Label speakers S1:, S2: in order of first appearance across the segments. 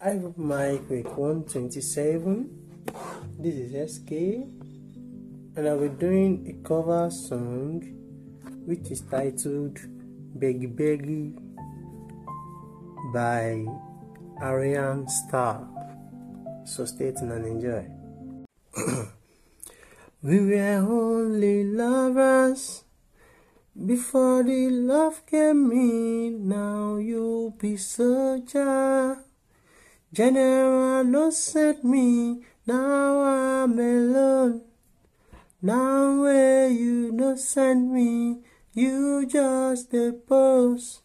S1: I have mic with 127. This is SK, and I'll be doing a cover song which is titled Beggie Beggie by Ayra Starr. So stay tuned and enjoy. we were only lovers before the love came in. Now you be soldier. General no sent me, now I'm alone. Now where you no send me, you just the post.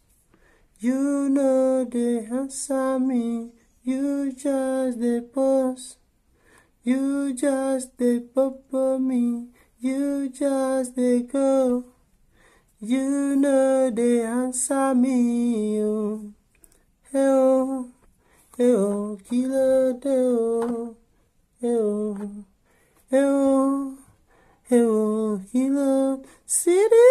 S1: You know they answer me, you just the post. You just the pop me, you just the go. You know they answer me, oh. kí ló dé o? Ẹ o ẹ o ẹ o kí ló sírí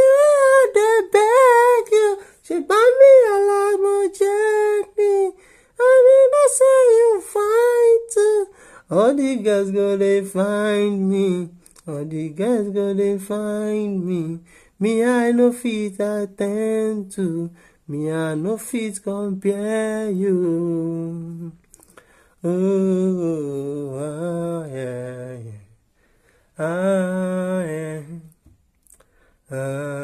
S1: òde bẹ́ẹ̀ kí o ṣùgbọ́n mi alámọ̀ jẹ́ ni àmì náà too all the girls go they find me all the girls go they find me. Me i no fit at ten to me i no fit compare you. Oh, ah, yeah, yeah. Ah, yeah. Ah.